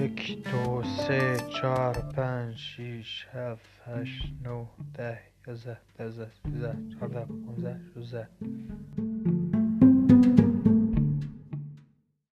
یک دو سه چهار پنج شیش هفت هشت نه ده یازده دوازده سیزده چهارده پانزده شانزده